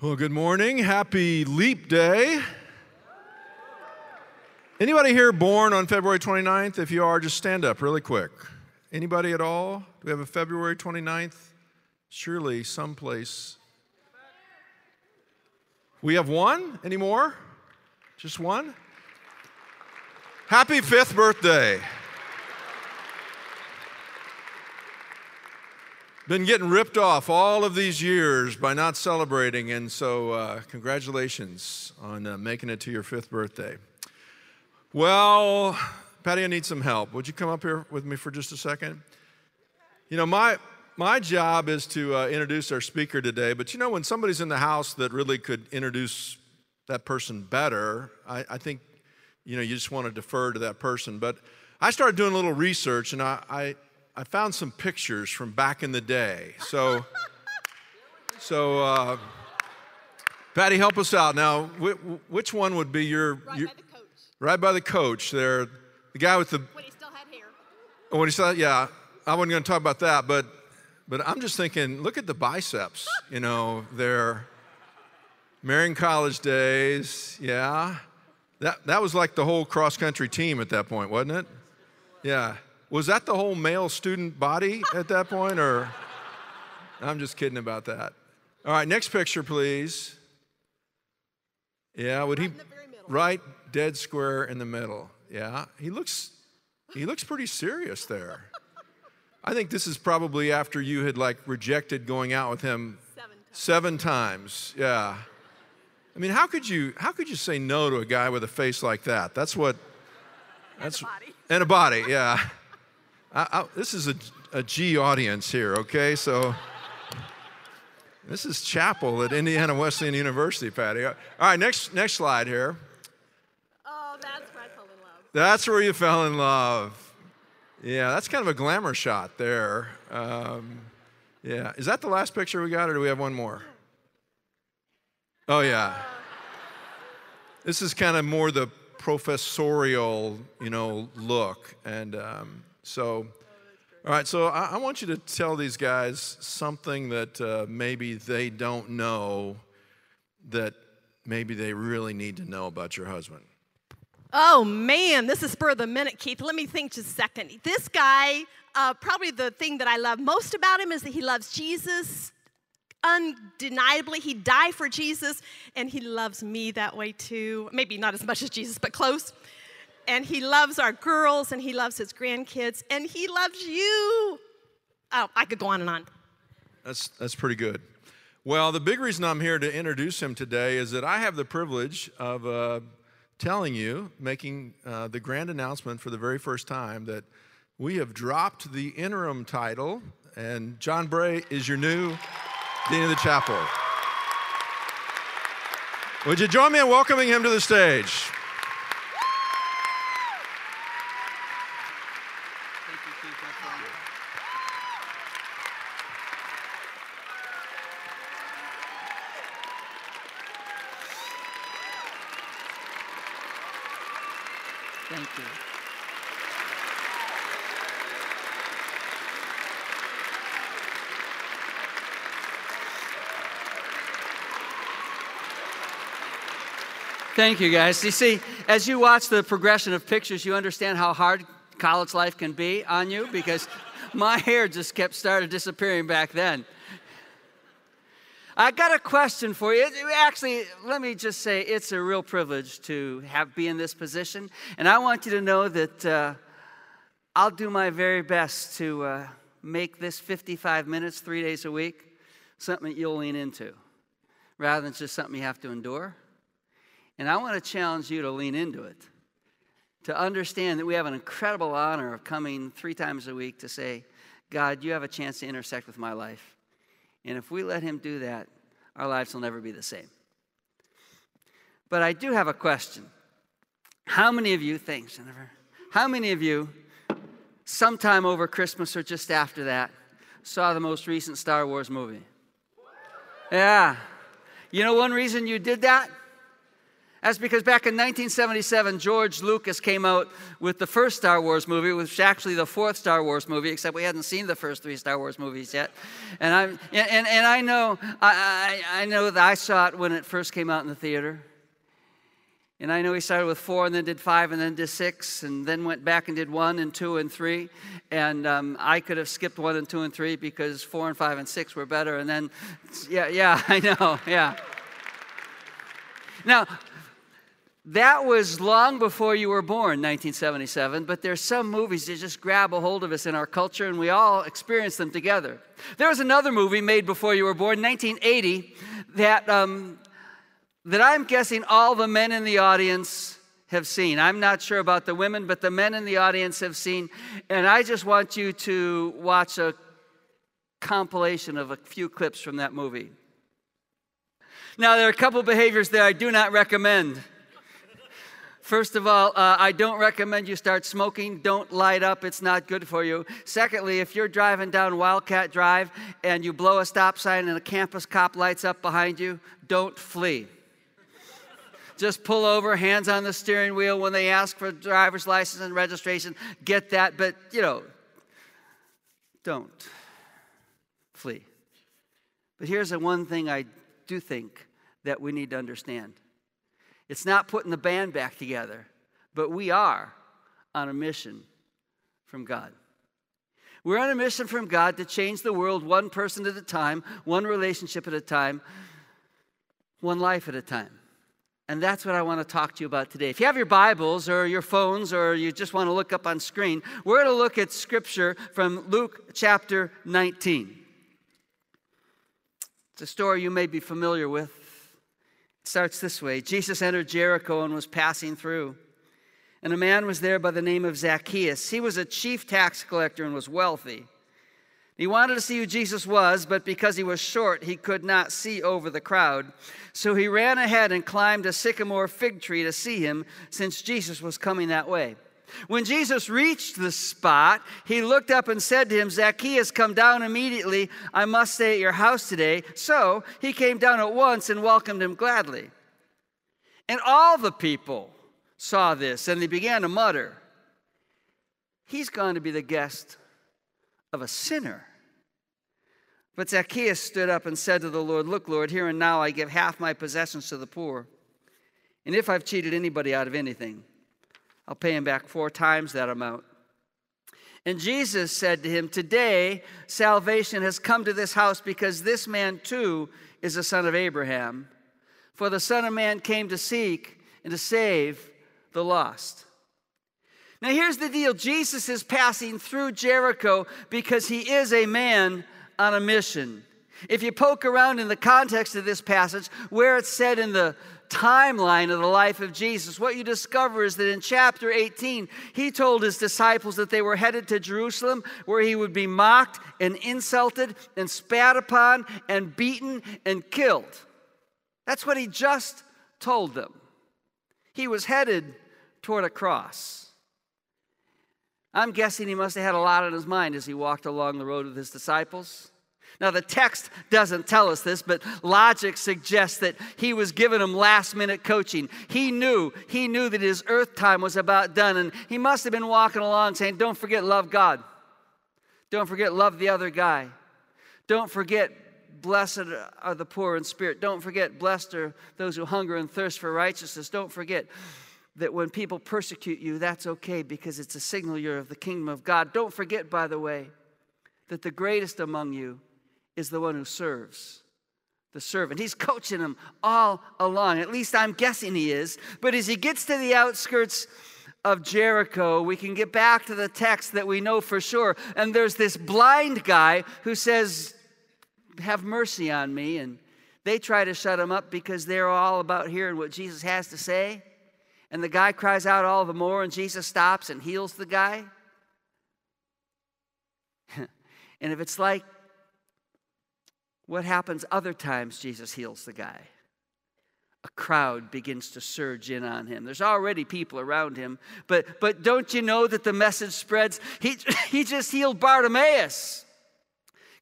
Well, good morning. Happy Leap Day. Anybody here born on February 29th? If you are, just stand up really quick. Anybody at all? Do we have a February 29th? Surely someplace. We have one? Any more? Just one? Happy fifth birthday. Been getting ripped off all of these years by not celebrating, and so uh, congratulations on uh, making it to your fifth birthday. Well, Patty, I need some help. Would you come up here with me for just a second? You know, my, my job is to uh, introduce our speaker today, but you know, when somebody's in the house that really could introduce that person better, I, I think, you know, you just want to defer to that person. But I started doing a little research, and I, I I found some pictures from back in the day. So, so uh, Patty, help us out. Now, which one would be your. Right your, by the coach. Right by the coach there. The guy with the. When he still had hair. When he still, yeah. I wasn't going to talk about that, but, but I'm just thinking, look at the biceps. You know, their Marion College days. Yeah. That, that was like the whole cross country team at that point, wasn't it? Yeah. Was that the whole male student body at that point, or? I'm just kidding about that. All right, next picture, please. Yeah, would right he? Right, dead square in the middle. Yeah, he looks. He looks pretty serious there. I think this is probably after you had like rejected going out with him seven times. Seven times. Yeah. I mean, how could you? How could you say no to a guy with a face like that? That's what. That's and a body. And a body. Yeah. I, I, this is a, a G audience here, okay? So this is chapel at Indiana Wesleyan University, Patty. All right, next, next slide here. Oh, that's where I fell in love. That's where you fell in love. Yeah, that's kind of a glamour shot there. Um, yeah, is that the last picture we got, or do we have one more? Oh, yeah. This is kind of more the professorial, you know, look. And um, so, all right, so I, I, want you to tell these guys something that uh, maybe they don't know that maybe they really need to know about your husband. Oh man, this is spur of the minute, Keith. Let me think just a second. This guy, uh, probably the thing that I love most about him is that he loves Jesus. Undeniably, he died for Jesus, and he loves me that way too. Maybe not as much as Jesus, but close and he loves our girls and he loves his grandkids and he loves you. Oh, I could go on and on. That's, that's pretty good. Well, the big reason I'm here to introduce him today is that I have the privilege of uh, telling you, making uh, the grand announcement for the very first time, that we have dropped the interim title, and John Bray is your new Dean of the Chapel. Would you join me in welcoming him to the stage? Thank you, Thank you, guys. You see, as you watch the progression of pictures, you understand how hard college life can be on you because my hair just kept started disappearing back then. I got a question for you. Actually, let me just say it's a real privilege to have be in this position, and I want you to know that uh, I'll do my very best to uh, make this 55 minutes, three days a week, something that you'll lean into, rather than just something you have to endure. And I want to challenge you to lean into it, to understand that we have an incredible honor of coming three times a week to say, God, you have a chance to intersect with my life. And if we let Him do that, our lives will never be the same. But I do have a question. How many of you, thanks, Jennifer, how many of you, sometime over Christmas or just after that, saw the most recent Star Wars movie? Yeah. You know one reason you did that? That's because back in 1977, George Lucas came out with the first Star Wars movie, which was actually the fourth Star Wars movie, except we hadn't seen the first three Star Wars movies yet. And, I'm, and, and I, know, I, I, know that I saw it when it first came out in the theater. And I know he started with four and then did five and then did six and then went back and did one and two and three. And um, I could have skipped one and two and three because four and five and six were better. And then, yeah, yeah, I know, yeah. Now, that was long before you were born, 1977, but there's some movies that just grab a hold of us in our culture and we all experience them together. There was another movie made before you were born, 1980, that um, that I'm guessing all the men in the audience have seen. I'm not sure about the women, but the men in the audience have seen. And I just want you to watch a compilation of a few clips from that movie. Now, there are a couple behaviors that I do not recommend. First of all, uh, I don't recommend you start smoking. Don't light up, it's not good for you. Secondly, if you're driving down Wildcat Drive and you blow a stop sign and a campus cop lights up behind you, don't flee just pull over, hands on the steering wheel when they ask for driver's license and registration. Get that, but you know, don't flee. But here's the one thing I do think that we need to understand it's not putting the band back together, but we are on a mission from God. We're on a mission from God to change the world one person at a time, one relationship at a time, one life at a time. And that's what I want to talk to you about today. If you have your Bibles or your phones or you just want to look up on screen, we're going to look at scripture from Luke chapter 19. It's a story you may be familiar with. Starts this way Jesus entered Jericho and was passing through. And a man was there by the name of Zacchaeus. He was a chief tax collector and was wealthy. He wanted to see who Jesus was, but because he was short, he could not see over the crowd. So he ran ahead and climbed a sycamore fig tree to see him, since Jesus was coming that way. When Jesus reached the spot, he looked up and said to him, Zacchaeus, come down immediately. I must stay at your house today. So he came down at once and welcomed him gladly. And all the people saw this, and they began to mutter, He's going to be the guest of a sinner. But Zacchaeus stood up and said to the Lord, Look, Lord, here and now I give half my possessions to the poor. And if I've cheated anybody out of anything, I'll pay him back four times that amount. And Jesus said to him, Today salvation has come to this house because this man too is a son of Abraham. For the Son of Man came to seek and to save the lost. Now, here's the deal Jesus is passing through Jericho because he is a man on a mission. If you poke around in the context of this passage, where it's said in the timeline of the life of Jesus, what you discover is that in chapter 18, he told his disciples that they were headed to Jerusalem where he would be mocked and insulted and spat upon and beaten and killed. That's what he just told them. He was headed toward a cross. I'm guessing he must have had a lot on his mind as he walked along the road with his disciples. Now, the text doesn't tell us this, but logic suggests that he was giving him last minute coaching. He knew, he knew that his earth time was about done, and he must have been walking along saying, Don't forget, love God. Don't forget, love the other guy. Don't forget, blessed are the poor in spirit. Don't forget, blessed are those who hunger and thirst for righteousness. Don't forget, that when people persecute you, that's okay because it's a signal you're of the kingdom of God. Don't forget, by the way, that the greatest among you is the one who serves, the servant. He's coaching them all along. At least I'm guessing he is. But as he gets to the outskirts, of Jericho, we can get back to the text that we know for sure. And there's this blind guy who says, Have mercy on me. And they try to shut him up because they're all about hearing what Jesus has to say. And the guy cries out all the more, and Jesus stops and heals the guy. and if it's like what happens other times Jesus heals the guy, a crowd begins to surge in on him. There's already people around him, but, but don't you know that the message spreads? He, he just healed Bartimaeus.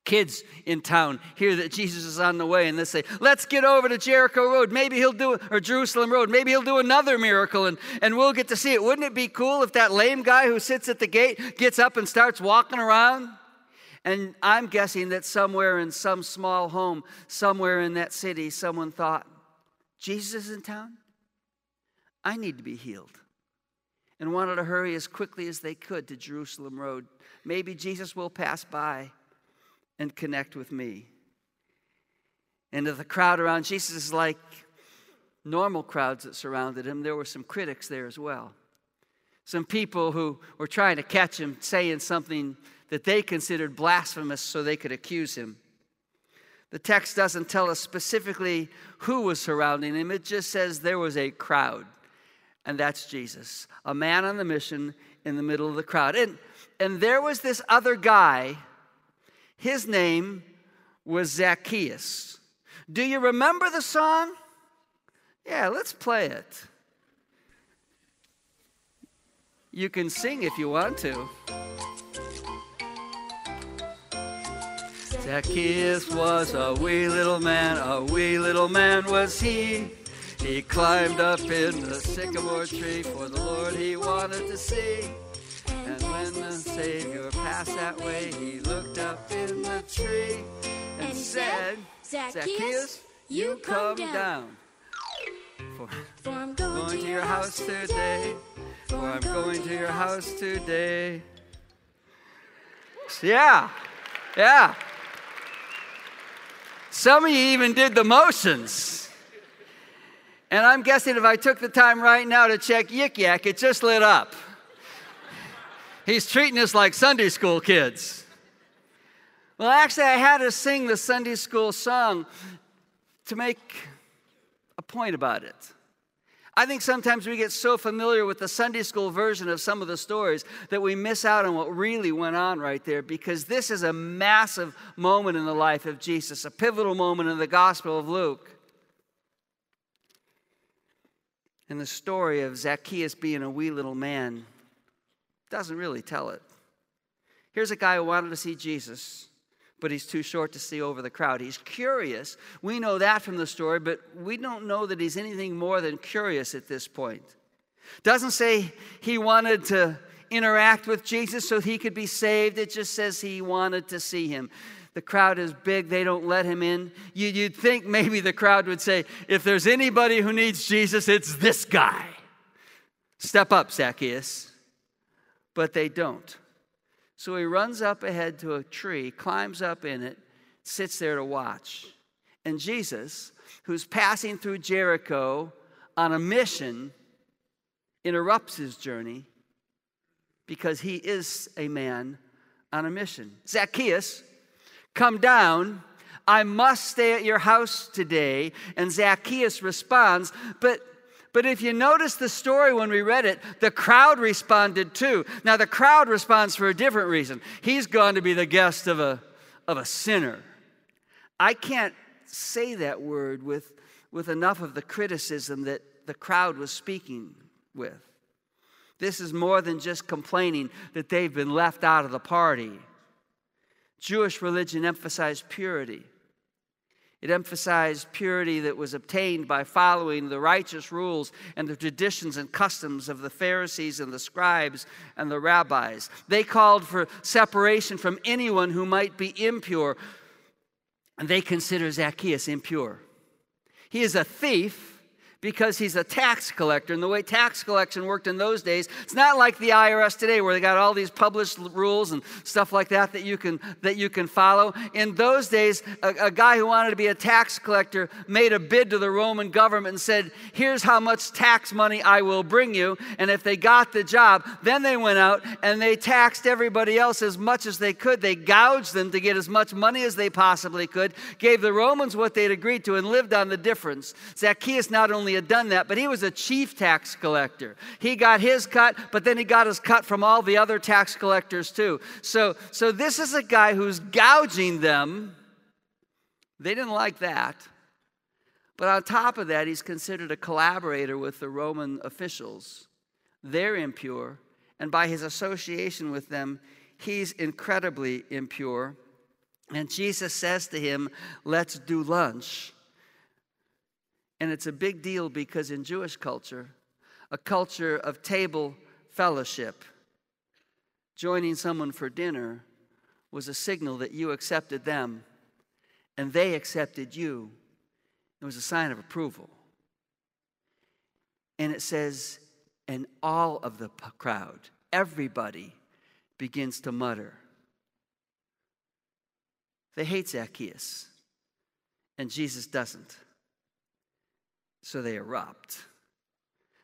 Kids in town hear that Jesus is on the way and they say, Let's get over to Jericho Road. Maybe he'll do, or Jerusalem Road. Maybe he'll do another miracle and, and we'll get to see it. Wouldn't it be cool if that lame guy who sits at the gate gets up and starts walking around? And I'm guessing that somewhere in some small home, somewhere in that city, someone thought, Jesus is in town? I need to be healed. And wanted to hurry as quickly as they could to Jerusalem Road. Maybe Jesus will pass by and connect with me. And the crowd around Jesus is like normal crowds that surrounded him, there were some critics there as well. Some people who were trying to catch him saying something that they considered blasphemous so they could accuse him. The text doesn't tell us specifically who was surrounding him, it just says there was a crowd. And that's Jesus, a man on the mission in the middle of the crowd. And, and there was this other guy his name was Zacchaeus. Do you remember the song? Yeah, let's play it. You can sing if you want to. Zacchaeus was a wee little man, a wee little man was he. He climbed up in the sycamore tree for the Lord he wanted to see. And when the Savior passed that way, he looked up in the tree and, and said, Zacchaeus, you come down. For, for I'm going, going to your house today. For I'm going to your house today. Yeah, yeah. Some of you even did the motions. And I'm guessing if I took the time right now to check Yik Yak, it just lit up. He's treating us like Sunday school kids. Well, actually, I had to sing the Sunday school song to make a point about it. I think sometimes we get so familiar with the Sunday school version of some of the stories that we miss out on what really went on right there because this is a massive moment in the life of Jesus, a pivotal moment in the Gospel of Luke. And the story of Zacchaeus being a wee little man doesn't really tell it. Here's a guy who wanted to see Jesus, but he's too short to see over the crowd. He's curious. We know that from the story, but we don't know that he's anything more than curious at this point. Doesn't say he wanted to interact with Jesus so he could be saved. It just says he wanted to see him. The crowd is big, they don't let him in. You'd think maybe the crowd would say, if there's anybody who needs Jesus, it's this guy. Step up, Zacchaeus but they don't. So he runs up ahead to a tree, climbs up in it, sits there to watch. And Jesus, who's passing through Jericho on a mission, interrupts his journey because he is a man on a mission. Zacchaeus, come down. I must stay at your house today. And Zacchaeus responds, But but if you notice the story when we read it, the crowd responded too. Now, the crowd responds for a different reason. He's gone to be the guest of a, of a sinner. I can't say that word with, with enough of the criticism that the crowd was speaking with. This is more than just complaining that they've been left out of the party. Jewish religion emphasized purity. It emphasized purity that was obtained by following the righteous rules and the traditions and customs of the Pharisees and the scribes and the rabbis. They called for separation from anyone who might be impure, and they consider Zacchaeus impure. He is a thief because he's a tax collector. And the way tax collection worked in those days, it's not like the IRS today where they got all these published rules and stuff like that that you can, that you can follow. In those days, a, a guy who wanted to be a tax collector made a bid to the Roman government and said, Here's how much tax money I will bring you. And if they got the job, then they went out and they taxed everybody else as much as they could. They gouged them to get as much money as they possibly could, gave the Romans what they'd agreed to, and lived on the difference. Zacchaeus not only had done that, but he was a chief tax collector. He got his cut, but then he got his cut from all the other tax collectors too. So, so this is a guy who's gouging them. They didn't like that. But on top of that, he's considered a collaborator with the Roman officials. They're impure, and by his association with them, he's incredibly impure. And Jesus says to him, Let's do lunch. And it's a big deal because in Jewish culture, a culture of table fellowship, joining someone for dinner was a signal that you accepted them and they accepted you. It was a sign of approval. And it says, and all of the crowd, everybody begins to mutter. They hate Zacchaeus, and Jesus doesn't. So they erupt.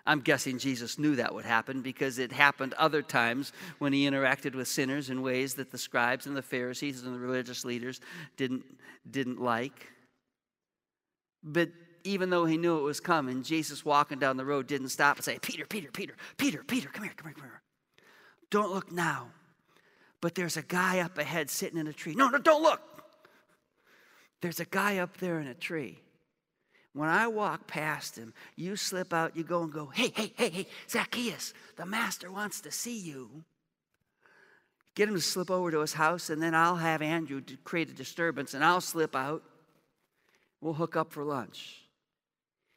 I'm guessing Jesus knew that would happen because it happened other times when he interacted with sinners in ways that the scribes and the Pharisees and the religious leaders didn't, didn't like. But even though he knew it was coming, Jesus walking down the road didn't stop and say, Peter, Peter, Peter, Peter, Peter, come here, come here, come here. Don't look now. But there's a guy up ahead sitting in a tree. No, no, don't look. There's a guy up there in a tree. When I walk past him, you slip out, you go and go, hey, hey, hey, hey, Zacchaeus, the master wants to see you. Get him to slip over to his house, and then I'll have Andrew create a disturbance, and I'll slip out. We'll hook up for lunch.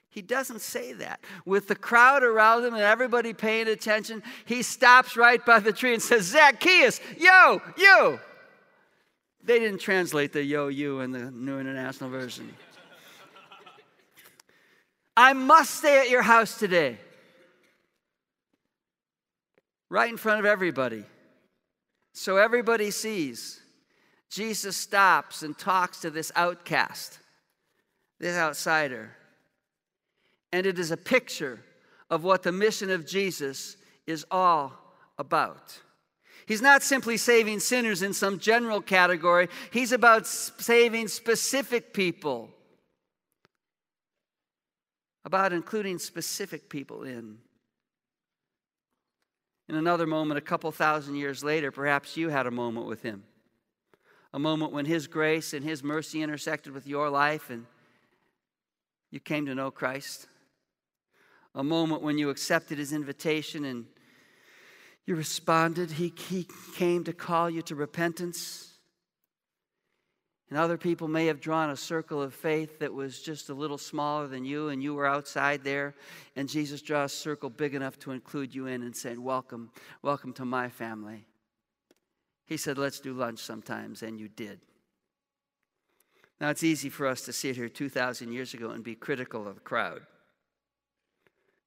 He doesn't say that. With the crowd around him and everybody paying attention, he stops right by the tree and says, Zacchaeus, yo, you. They didn't translate the yo, you in the New International Version. I must stay at your house today. Right in front of everybody. So everybody sees. Jesus stops and talks to this outcast, this outsider. And it is a picture of what the mission of Jesus is all about. He's not simply saving sinners in some general category, he's about saving specific people, about including specific people in. In another moment, a couple thousand years later, perhaps you had a moment with him. A moment when his grace and his mercy intersected with your life and you came to know Christ a moment when you accepted his invitation and you responded. He, he came to call you to repentance. And other people may have drawn a circle of faith that was just a little smaller than you, and you were outside there. And Jesus drew a circle big enough to include you in and said, Welcome, welcome to my family. He said, Let's do lunch sometimes, and you did. Now, it's easy for us to sit here 2,000 years ago and be critical of the crowd.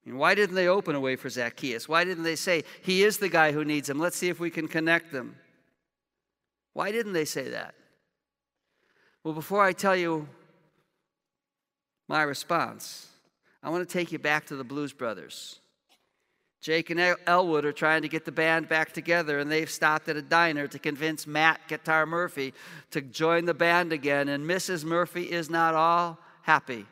And why didn't they open a way for Zacchaeus? Why didn't they say, He is the guy who needs him? Let's see if we can connect them. Why didn't they say that? Well, before I tell you my response, I want to take you back to the Blues Brothers. Jake and Elwood are trying to get the band back together, and they've stopped at a diner to convince Matt Guitar Murphy to join the band again, and Mrs. Murphy is not all happy.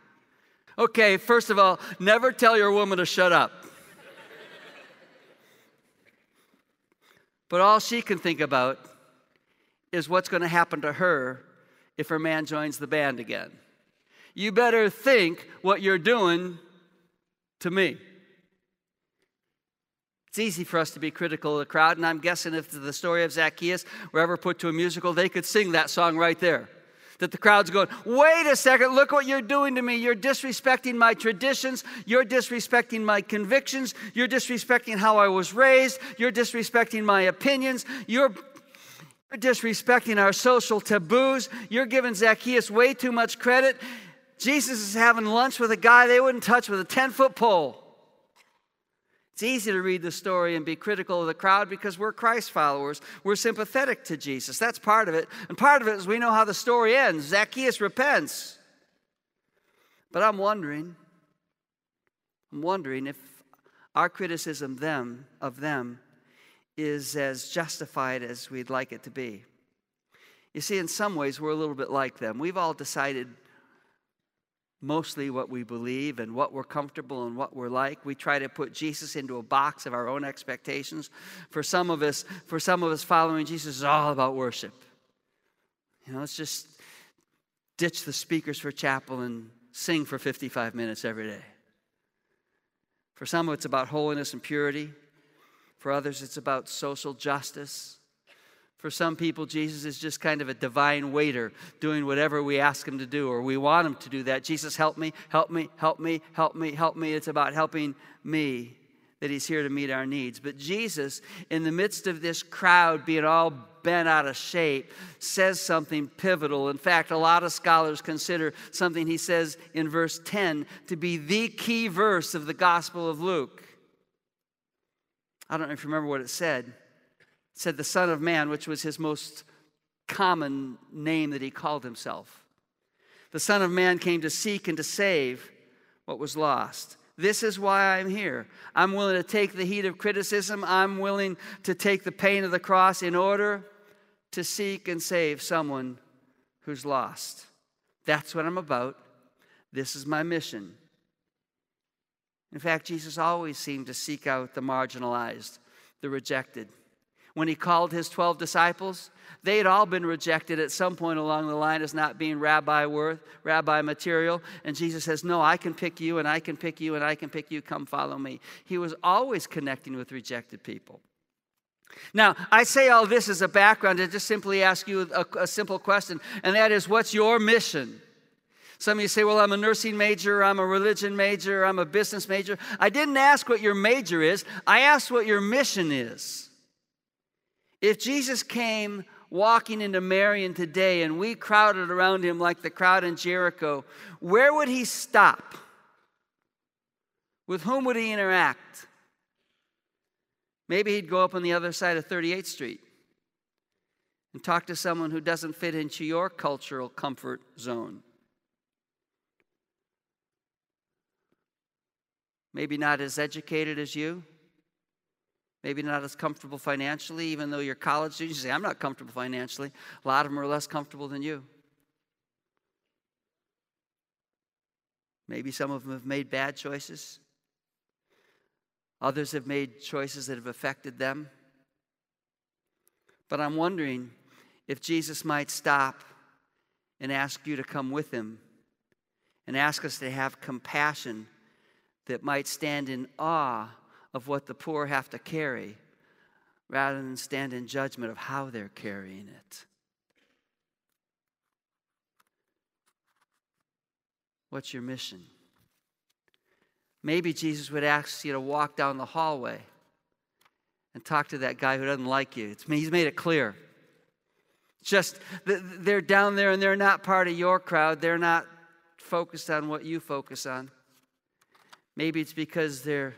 Okay, first of all, never tell your woman to shut up. but all she can think about is what's going to happen to her if her man joins the band again. You better think what you're doing to me. It's easy for us to be critical of the crowd, and I'm guessing if the story of Zacchaeus were ever put to a musical, they could sing that song right there that the crowd's going, wait a second, look what you're doing to me. You're disrespecting my traditions. You're disrespecting my convictions. You're disrespecting how I was raised. You're disrespecting my opinions. You're disrespecting our social taboos. You're giving Zacchaeus way too much credit. Jesus is having lunch with a guy they wouldn't touch with a 10 foot pole. It's easy to read the story and be critical of the crowd because we're Christ followers. We're sympathetic to Jesus. That's part of it. And part of it is we know how the story ends. Zacchaeus repents. But I'm wondering, I'm wondering if our criticism them, of them is as justified as we'd like it to be. You see, in some ways, we're a little bit like them. We've all decided mostly what we believe and what we're comfortable and what we're like. We try to put Jesus into a box of our own expectations. For some of us, for some of us following Jesus is all about worship. You know, let's just ditch the speakers for chapel and sing for 55 minutes every day. For some, it's about holiness and purity. For others, it's about social justice. For some people, Jesus is just kind of a divine waiter doing whatever we ask him to do or we want him to do that. Jesus, help me, help me, help me, help me, help me. It's about helping me that he's here to meet our needs. But Jesus, in the midst of this crowd being all bent out of shape, says something pivotal. In fact, a lot of scholars consider something he says in verse 10 to be the key verse of the Gospel of Luke. I don't know if you remember what it said It said the Son of Man, which was his most common name that he called himself. The Son of Man came to seek and to save what was lost. This is why I'm here. I'm willing to take the heat of criticism. I'm willing to take the pain of the cross in order to seek and save someone who's lost. That's what I'm about. This is my mission. In fact, Jesus always seemed to seek out the marginalized, the rejected when he called his 12 disciples, they had all been rejected at some point along the line as not being rabbi worth, rabbi material. And Jesus says, No, I can pick you, and I can pick you, and I can pick you. Come follow me. He was always connecting with rejected people. Now, I say all this as a background to just simply ask you a, a simple question, and that is what's your mission? Some of you say, Well, I'm a nursing major, I'm a religion major, I'm a business major. I didn't ask what your major is, I asked what your mission is. If Jesus came walking into Marion today and we crowded around him like the crowd in Jericho, where would he stop? With whom would he interact? Maybe he'd go up on the other side of 38th Street and talk to someone who doesn't fit into your cultural comfort zone. Maybe not as educated as you maybe not as comfortable financially, even though you're college students. You say, I'm not comfortable financially. A lot of them are less comfortable than you. Maybe some of them have made bad choices. Others have made choices that have affected them. But I'm wondering if Jesus might stop and ask you to come with him and ask us to have compassion that might stand in awe of what the poor have to carry rather than stand in judgment of how they're carrying it. What's your mission? Maybe Jesus would ask you to walk down the hallway and talk to that guy who doesn't like you. It's, he's made it clear. Just they're down there and they're not part of your crowd. They're not focused on what you focus on. Maybe it's because they're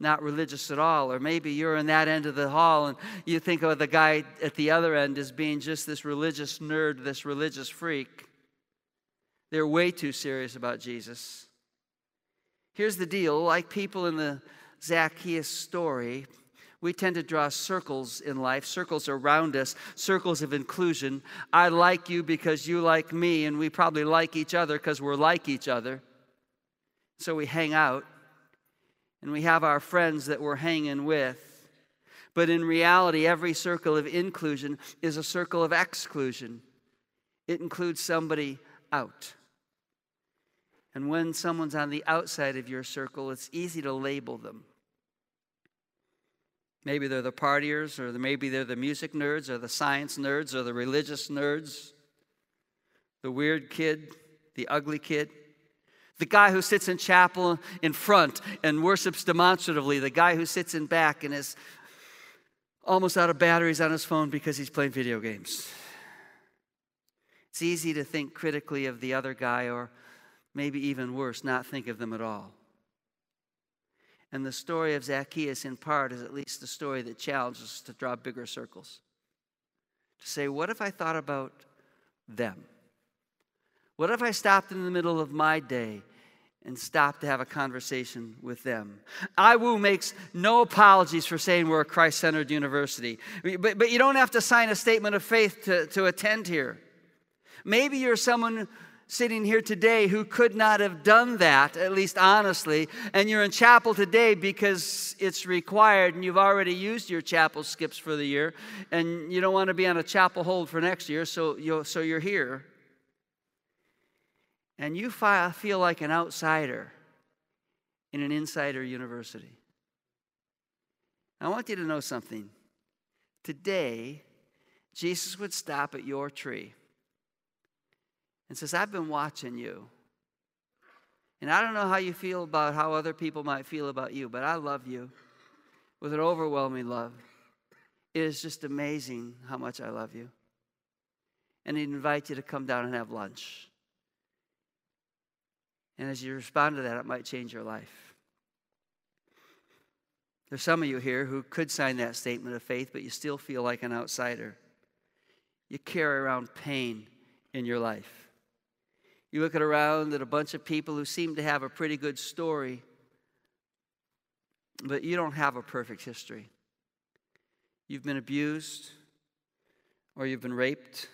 not religious at all. Or maybe you're in that end of the hall and you think of the guy at the other end as being just this religious nerd, this religious freak. They're way too serious about Jesus. Here's the deal like people in the Zacchaeus story, we tend to draw circles in life, circles around us, circles of inclusion. I like you because you like me, and we probably like each other because we're like each other. So we hang out and we have our friends that we're hanging with. But in reality, every circle of inclusion is a circle of exclusion. It includes somebody out. And when someone's on the outside of your circle, it's easy to label them. Maybe they're the partiers, or maybe they're the music nerds, or the science nerds, or the religious nerds, the weird kid, the ugly kid. The guy who sits in chapel in front and worships demonstratively, the guy who sits in back and is almost out of batteries on his phone because he's playing video games. It's easy to think critically of the other guy, or maybe even worse, not think of them at all. And the story of Zacchaeus, in part, is at least the story that challenges us to draw bigger circles. To say, what if I thought about them? What if I stopped in the middle of my day and stopped to have a conversation with them? IWU makes no apologies for saying we're a Christ centered university, but, but you don't have to sign a statement of faith to, to attend here. Maybe you're someone sitting here today who could not have done that, at least honestly, and you're in chapel today because it's required and you've already used your chapel skips for the year and you don't want to be on a chapel hold for next year, so, you so you're here and you feel like an outsider in an insider university. I want you to know something. Today, Jesus would stop at your tree and says, I've been watching you. And I don't know how you feel about how other people might feel about you, but I love you with an overwhelming love. It is just amazing how much I love you. And he'd invite you to come down and have lunch. And as you respond to that, it might change your life. There's some of you here who could sign that statement of faith, but you still feel like an outsider. You carry around pain in your life. You look around at a bunch of people who seem to have a pretty good story, but you don't have a perfect history. You've been abused, or you've been raped,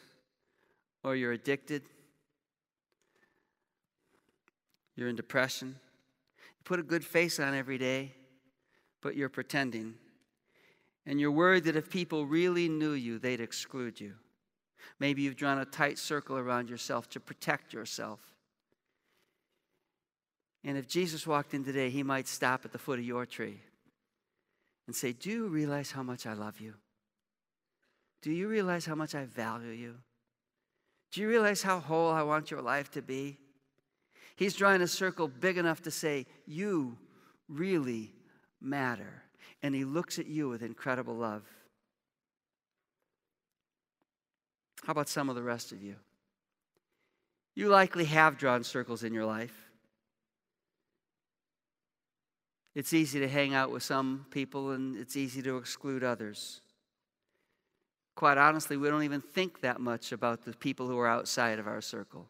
or you're addicted, you're in depression. You put a good face on every day, but you're pretending. And you're worried that if people really knew you, they'd exclude you. Maybe you've drawn a tight circle around yourself to protect yourself. And if Jesus walked in today, he might stop at the foot of your tree and say, Do you realize how much I love you? Do you realize how much I value you? Do you realize how whole I want your life to be? He's drawing a circle big enough to say, You really matter. And he looks at you with incredible love. How about some of the rest of you? You likely have drawn circles in your life. It's easy to hang out with some people and it's easy to exclude others. Quite honestly, we don't even think that much about the people who are outside of our circle.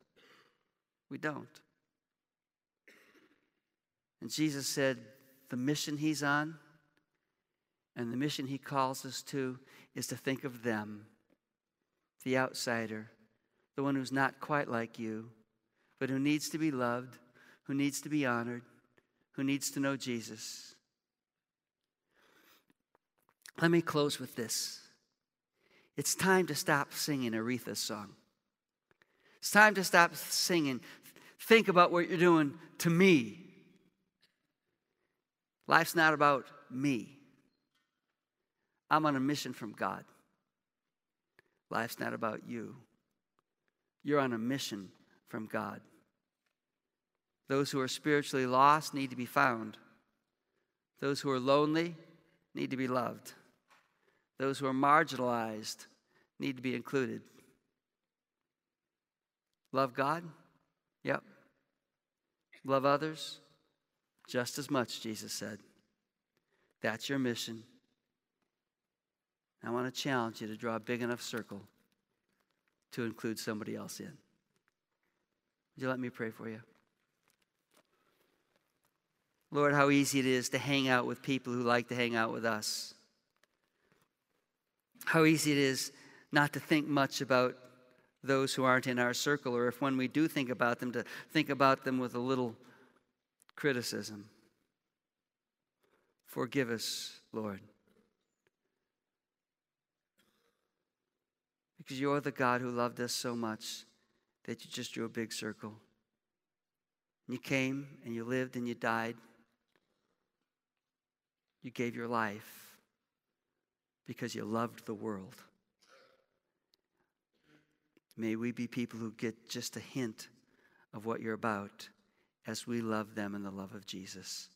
We don't. And Jesus said, the mission he's on and the mission he calls us to is to think of them the outsider, the one who's not quite like you, but who needs to be loved, who needs to be honored, who needs to know Jesus. Let me close with this. It's time to stop singing Aretha's song. It's time to stop singing. Think about what you're doing to me. Life's not about me. I'm on a mission from God. Life's not about you. You're on a mission from God. Those who are spiritually lost need to be found. Those who are lonely need to be loved. Those who are marginalized need to be included. Love God? Yep. Love others? Just as much, Jesus said. That's your mission. I want to challenge you to draw a big enough circle to include somebody else in. Would you let me pray for you? Lord, how easy it is to hang out with people who like to hang out with us. How easy it is not to think much about those who aren't in our circle, or if when we do think about them, to think about them with a little criticism. Forgive us, Lord. Because you're the God who loved us so much that you just drew a big circle. You came and you lived and you died. You gave your life because you loved the world. May we be people who get just a hint of what you're about as we love them in the love of Jesus.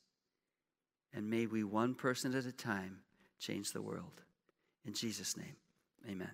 And may we, one person at a time, change the world. In Jesus' name, amen.